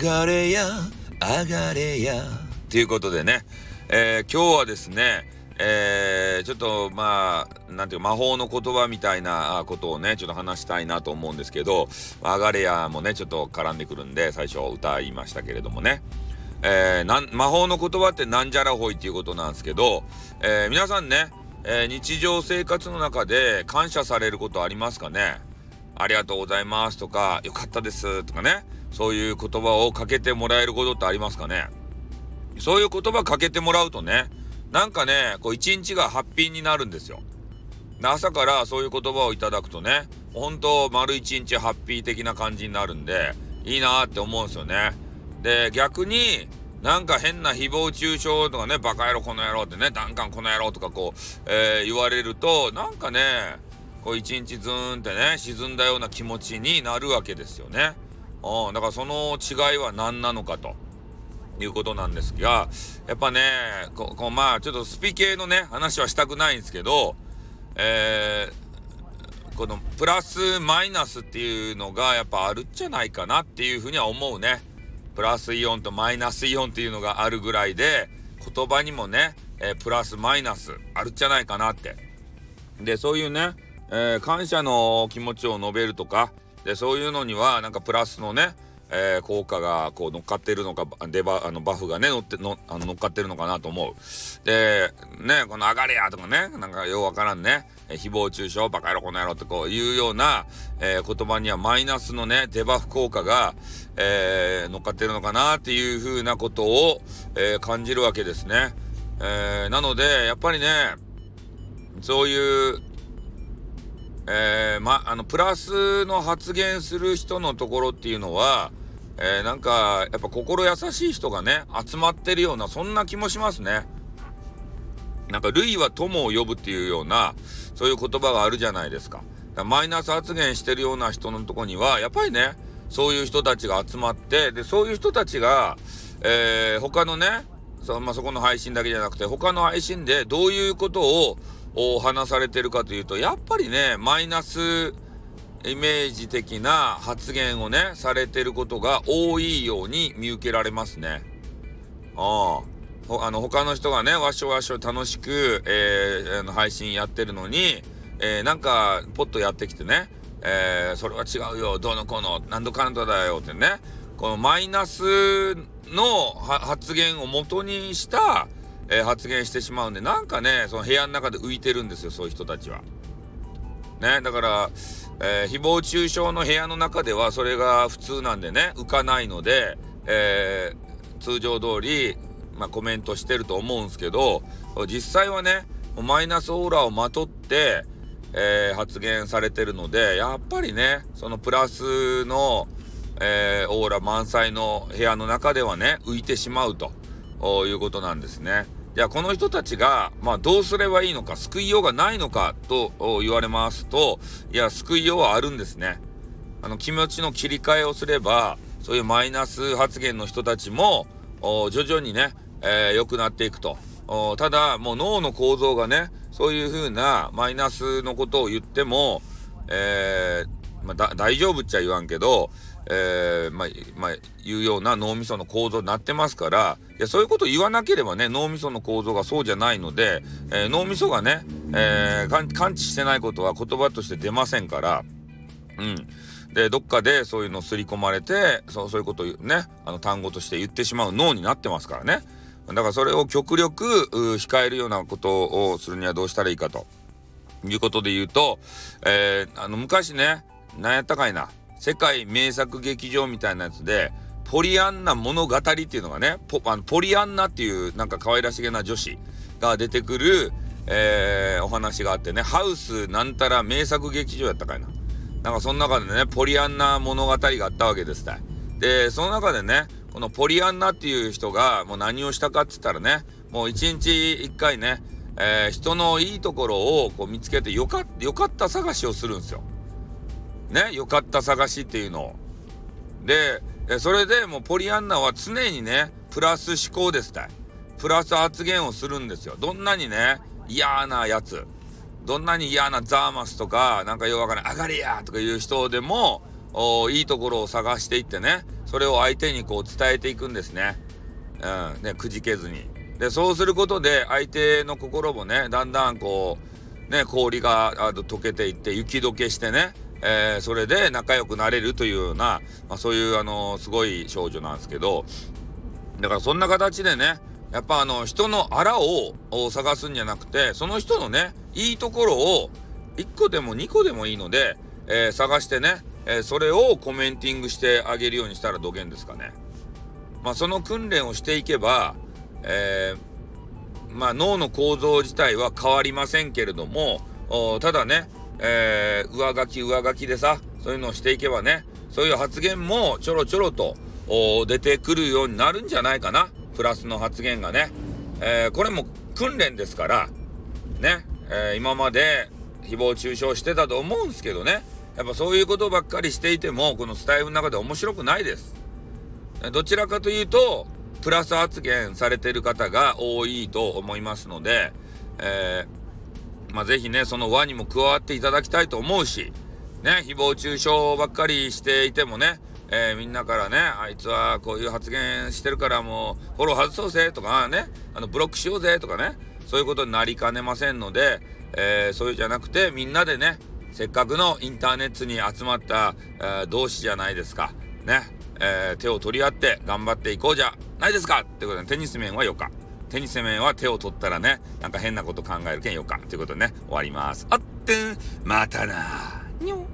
がれや上がれや。ということでね、えー、今日はですねえー、ちょっとまあなんていうか魔法の言葉みたいなことをねちょっと話したいなと思うんですけど「上がれや」もねちょっと絡んでくるんで最初歌いましたけれどもね、えー、魔法の言葉ってなんじゃらほいっていうことなんですけど、えー、皆さんね、えー、日常生活の中で感謝されることありますかね？ありがとうございますとかよかったですとかね。そういう言葉をかけてもらえることってありますかね？そういう言葉かけてもらうとねなんかねこう一日がハッピーになるんですよ。朝からそういう言葉をいただくとね本当丸一日ハッピー的な感じになるんでいいなって思うんですよね。で逆になんか変な誹謗中傷とかねバカ野郎この野郎ってねダンカンこの野郎とかこう、えー、言われるとなんかねこう一日ズーンってね沈んだような気持ちになるわけですよね。うん、だからその違いは何なのかということなんですがやっぱねここまあちょっとスピ系のね話はしたくないんですけど、えー、このプラスマイナスっていうのがやっぱあるんじゃないかなっていうふうには思うね。プラスイオンとマイナスイオンっていうのがあるぐらいで言葉にもね、えー、プラスマイナスあるんじゃないかなって。でそういうねえー、感謝の気持ちを述べるとかでそういうのにはなんかプラスのね、えー、効果がこう乗っかってるのかデバあのバフがね乗ってのあの乗っかってるのかなと思う。でねこの「上がれや!」とかねなんかようわからんね誹謗中傷バカ野郎この野郎ってこういうような、えー、言葉にはマイナスのねデバフ効果が、えー、乗っかってるのかなっていうふうなことを、えー、感じるわけですね。えー、なのでやっぱりねそういうえー、ま、あの、プラスの発言する人のところっていうのは、えー、なんか、やっぱ心優しい人がね、集まってるような、そんな気もしますね。なんか、類は友を呼ぶっていうような、そういう言葉があるじゃないですか。かマイナス発言してるような人のとこには、やっぱりね、そういう人たちが集まって、で、そういう人たちが、えー、他のね、そ,、まあ、そこの配信だけじゃなくて、他の配信でどういうことを、を話されてるかというとやっぱりねマイナスイメージ的な発言をねされてることが多いように見受けられますね。ああの他の人がねわしょわしょ楽しく、えー、配信やってるのに、えー、なんかポッとやってきてね、えー、それは違うよどうのこうの何度かんだだよってねこのマイナスの発言を元にしたえー、発言してしまうんでなんかねその部屋の中で浮いてるんですよそういう人たちは。ねだから、えー、誹謗中傷の部屋の中ではそれが普通なんでね浮かないので、えー、通常通り、まあ、コメントしてると思うんですけど実際はねマイナスオーラをまとって、えー、発言されてるのでやっぱりねそのプラスの、えー、オーラ満載の部屋の中ではね浮いてしまうということなんですね。じゃあこの人たちが、まあ、どうすればいいのか救いようがないのかと言われますといや救いようはあるんですね。あの気持ちの切り替えをすればそういうマイナス発言の人たちも徐々にね、えー、くなっていくと。ただもう脳の構造がねそういう風なマイナスのことを言っても、えー、まあ、大丈夫っちゃ言わんけどえー、まあ、まあ、いうような脳みその構造になってますから、いや、そういうこと言わなければね、脳みその構造がそうじゃないので、えー、脳みそがね、えー、感知してないことは言葉として出ませんから、うん。で、どっかでそういうの刷り込まれて、そうそういうことをね、あの単語として言ってしまう脳になってますからね。だからそれを極力控えるようなことをするにはどうしたらいいかということで言うと、えー、あの昔ね、何やったかいな、世界名作劇場みたいなやつで、ポリアンナ物語っていうのがね、ポあのポリアンナっていうなんか可愛らしげな女子が出てくる、えー、お話があってね、ハウスなんたら名作劇場やったかいな。なんかその中でね、ポリアンナ物語があったわけです。で、その中でね、このポリアンナっていう人がもう何をしたかっつったらね、もう一日一回ね、えー、人のいいところをこう見つけてよかよかった探しをするんですよ。ね、よかった探しっていうのを。で、それでもうポリアンナは常にね、プラス思考ですたい。プラス発言をするんですよ。どんなにね、嫌なやつ、どんなに嫌なザーマスとか、なんかよくわからない、上がれやとかいう人でも、いいところを探していってね、それを相手にこう伝えていくんですね。うん、ね、くじけずに。で、そうすることで相手の心もね、だんだんこう、ね、氷が溶けていって雪解けしてね、えー、それで仲良くなれるというような、まあ、そういうあのすごい少女なんですけどだからそんな形でねやっぱあの人のあらを探すんじゃなくてその人のねいいところを1個でも2個でもいいので、えー、探してね、えー、それをコメンティングしてあげるようにしたらどげんですかね。まあ、その訓練をしていけば、えー、まあ、脳の構造自体は変わりませんけれどもただねえー、上書き上書きでさ、そういうのをしていけばね、そういう発言もちょろちょろと出てくるようになるんじゃないかな。プラスの発言がね。えー、これも訓練ですから、ね、えー、今まで誹謗中傷してたと思うんですけどね。やっぱそういうことばっかりしていても、このスタイフの中で面白くないです。どちらかというと、プラス発言されてる方が多いと思いますので、えーまあ、ぜひね、その輪にも加わっていただきたいと思うし、ね、誹謗中傷ばっかりしていてもね、えー、みんなからね、あいつはこういう発言してるからもうフォロー外そうぜとかね、あのブロックしようぜとかね、そういうことになりかねませんので、えー、そういうじゃなくてみんなでね、せっかくのインターネットに集まった、えー、同志じゃないですか。ね、え、手を取り合って頑張っていこうじゃないですかってことでテニス面はよか。手に攻めは手を取ったらね、なんか変なこと考えるけんよか。ということでね、終わります。あってん、またなにょ。